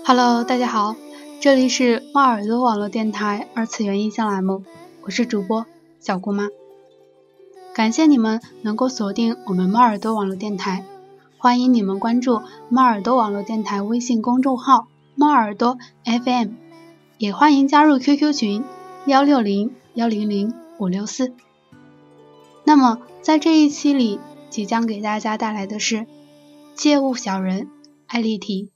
Hello，大家好，这里是猫耳朵网络电台二次元音像栏目，我是主播小姑妈。感谢你们能够锁定我们猫耳朵网络电台，欢迎你们关注猫耳朵网络电台微信公众号猫耳朵 FM，也欢迎加入 QQ 群幺六零幺零零五六四。那么在这一期里，即将给大家带来的是借物小人艾丽缇。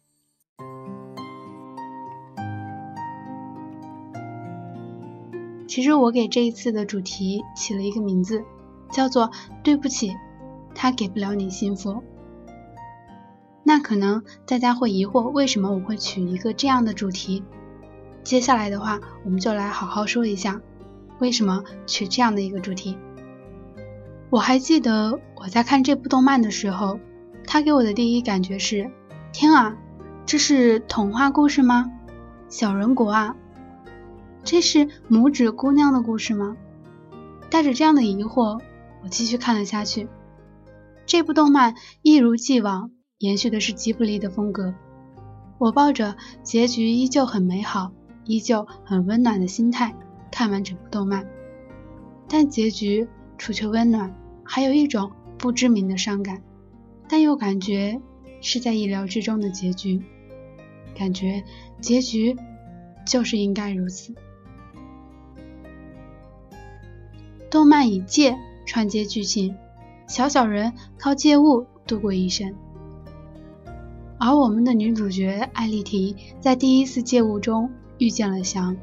其实我给这一次的主题起了一个名字，叫做“对不起，他给不了你幸福”。那可能大家会疑惑，为什么我会取一个这样的主题？接下来的话，我们就来好好说一下，为什么取这样的一个主题。我还记得我在看这部动漫的时候，他给我的第一感觉是：天啊，这是童话故事吗？小人国啊！这是拇指姑娘的故事吗？带着这样的疑惑，我继续看了下去。这部动漫一如既往延续的是吉卜力的风格。我抱着结局依旧很美好、依旧很温暖的心态看完整部动漫，但结局除却温暖，还有一种不知名的伤感，但又感觉是在意料之中的结局，感觉结局就是应该如此。动漫以借串接剧情，小小人靠借物度过一生。而我们的女主角艾丽缇在第一次借物中遇见了翔。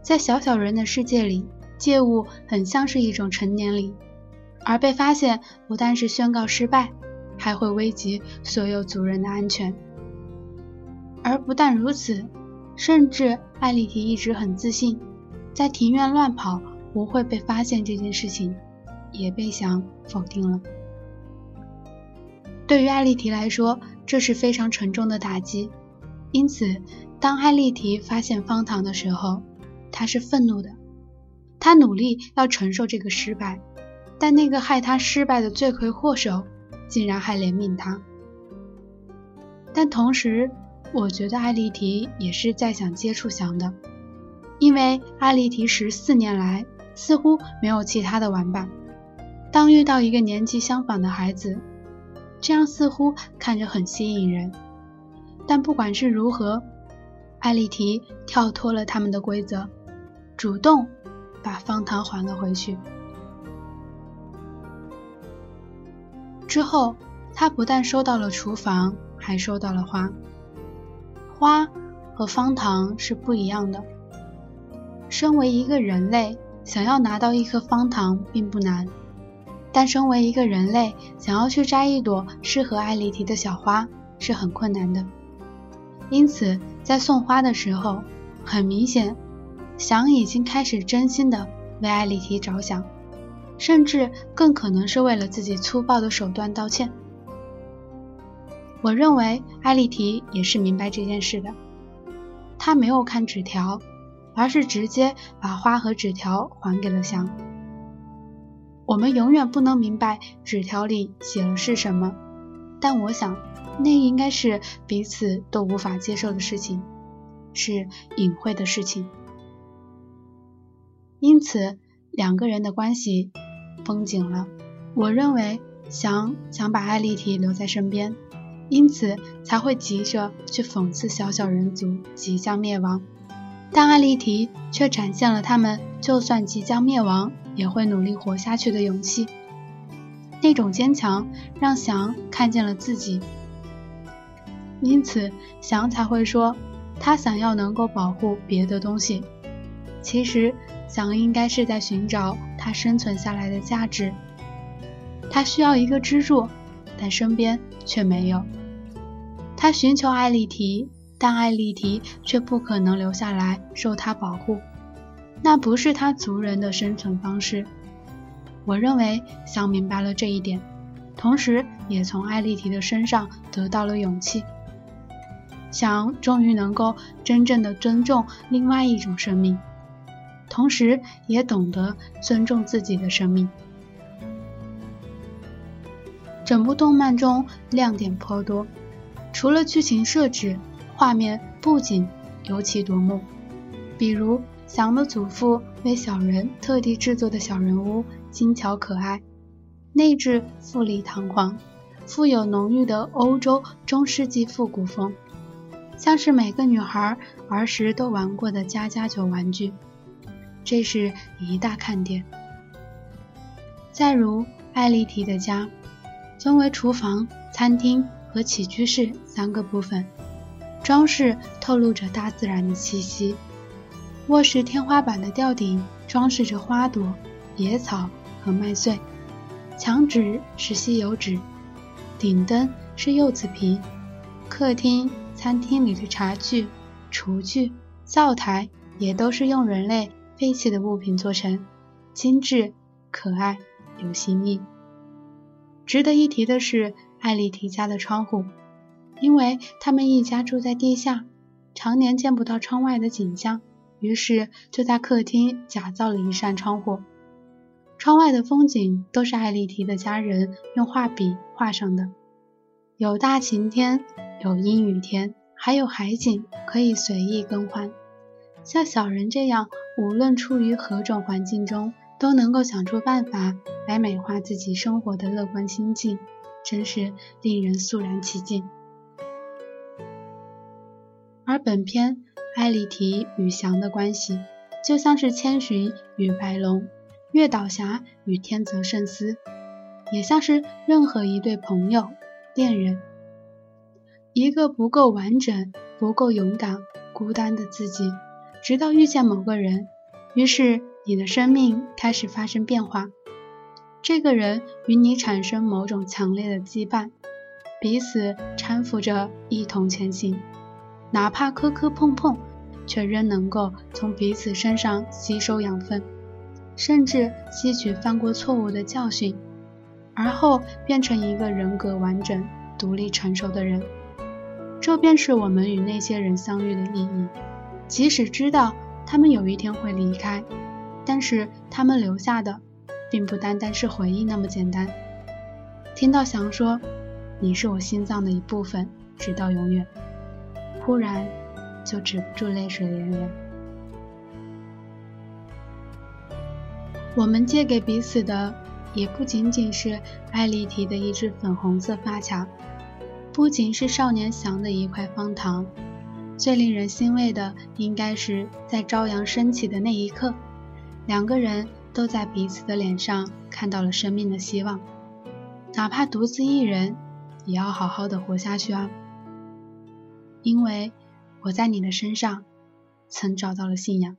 在小小人的世界里，借物很像是一种成年礼，而被发现不但是宣告失败，还会危及所有族人的安全。而不但如此，甚至艾丽缇一直很自信，在庭院乱跑。不会被发现这件事情，也被想否定了。对于艾丽缇来说，这是非常沉重的打击。因此，当艾丽缇发现方糖的时候，她是愤怒的。她努力要承受这个失败，但那个害她失败的罪魁祸首，竟然还怜悯她。但同时，我觉得艾丽缇也是在想接触翔的，因为艾丽缇十四年来。似乎没有其他的玩伴。当遇到一个年纪相仿的孩子，这样似乎看着很吸引人。但不管是如何，艾丽缇跳脱了他们的规则，主动把方糖还了回去。之后，他不但收到了厨房，还收到了花。花和方糖是不一样的。身为一个人类。想要拿到一颗方糖并不难，但身为一个人类，想要去摘一朵适合艾丽缇的小花是很困难的。因此，在送花的时候，很明显，翔已经开始真心的为艾丽缇着想，甚至更可能是为了自己粗暴的手段道歉。我认为艾丽缇也是明白这件事的，她没有看纸条。而是直接把花和纸条还给了翔。我们永远不能明白纸条里写的是什么，但我想那应该是彼此都无法接受的事情，是隐晦的事情。因此，两个人的关系绷紧了。我认为翔想把艾丽缇留在身边，因此才会急着去讽刺小小人族即将灭亡。但艾丽缇却展现了他们就算即将灭亡，也会努力活下去的勇气。那种坚强让翔看见了自己，因此翔才会说他想要能够保护别的东西。其实翔应该是在寻找他生存下来的价值。他需要一个支柱，但身边却没有。他寻求艾丽缇。但艾丽缇却不可能留下来受他保护，那不是他族人的生存方式。我认为想明白了这一点，同时也从艾丽缇的身上得到了勇气。想终于能够真正的尊重另外一种生命，同时也懂得尊重自己的生命。整部动漫中亮点颇多，除了剧情设置。画面不仅尤其夺目。比如翔的祖父为小人特地制作的小人屋，精巧可爱，内置富丽堂皇，富有浓郁的欧洲中世纪复古风，像是每个女孩儿时都玩过的家家酒玩具，这是一大看点。再如艾丽缇的家，分为厨房、餐厅和起居室三个部分，装饰透露着大自然的气息。卧室天花板的吊顶装饰着花朵、野草和麦穗，墙纸是吸油纸，顶灯是柚子皮，客厅、餐厅里的茶具、厨具、灶台也都是用人类废弃的物品做成，精致、可爱、有新意。值得一提的是艾丽缇家的窗户，因为他们一家住在地下，常年见不到窗外的景象。于是就在客厅假造了一扇窗户，窗外的风景都是艾丽缇的家人用画笔画上的，有大晴天，有阴雨天，还有海景可以随意更换。像小人这样，无论处于何种环境中，都能够想出办法来美化自己生活的乐观心境，真是令人肃然起敬。而本片。艾丽缇与翔的关系，就像是千寻与白龙，月岛霞与天泽圣司，也像是任何一对朋友、恋人。一个不够完整、不够勇敢、孤单的自己，直到遇见某个人，于是你的生命开始发生变化。这个人与你产生某种强烈的羁绊，彼此搀扶着一同前行。哪怕磕磕碰碰，却仍能够从彼此身上吸收养分，甚至吸取犯过错误的教训，而后变成一个人格完整、独立成熟的人。这便是我们与那些人相遇的意义。即使知道他们有一天会离开，但是他们留下的，并不单单是回忆那么简单。听到翔说：“你是我心脏的一部分，直到永远。”忽然，就止不住泪水连连。我们借给彼此的，也不仅仅是艾丽缇的一支粉红色发卡，不仅是少年祥的一块方糖。最令人欣慰的，应该是在朝阳升起的那一刻，两个人都在彼此的脸上看到了生命的希望。哪怕独自一人，也要好好的活下去啊！因为我在你的身上曾找到了信仰。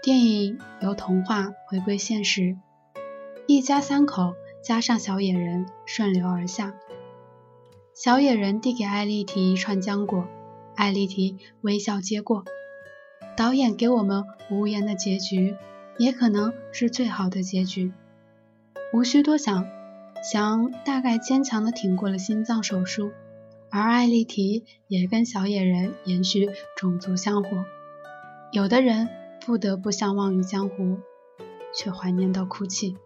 电影由童话回归现实，一家三口加上小野人顺流而下。小野人递给艾丽缇一串浆果，艾丽缇微笑接过。导演给我们无言的结局。也可能是最好的结局。无需多想，翔大概坚强的挺过了心脏手术，而艾丽缇也跟小野人延续种族香火。有的人不得不相忘于江湖，却怀念到哭泣。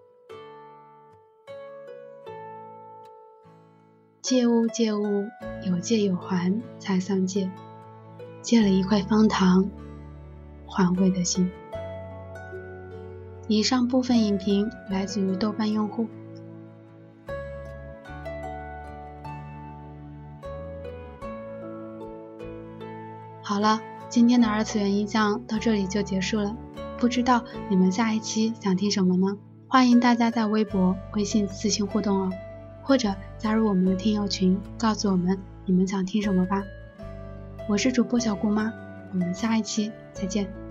借物借物，有借有还才算借。借了一块方糖，还回的心。以上部分影评来自于豆瓣用户。好了，今天的二次元音像到这里就结束了。不知道你们下一期想听什么呢？欢迎大家在微博、微信私信互动哦，或者加入我们的听友群，告诉我们你们想听什么吧。我是主播小姑妈，我们下一期再见。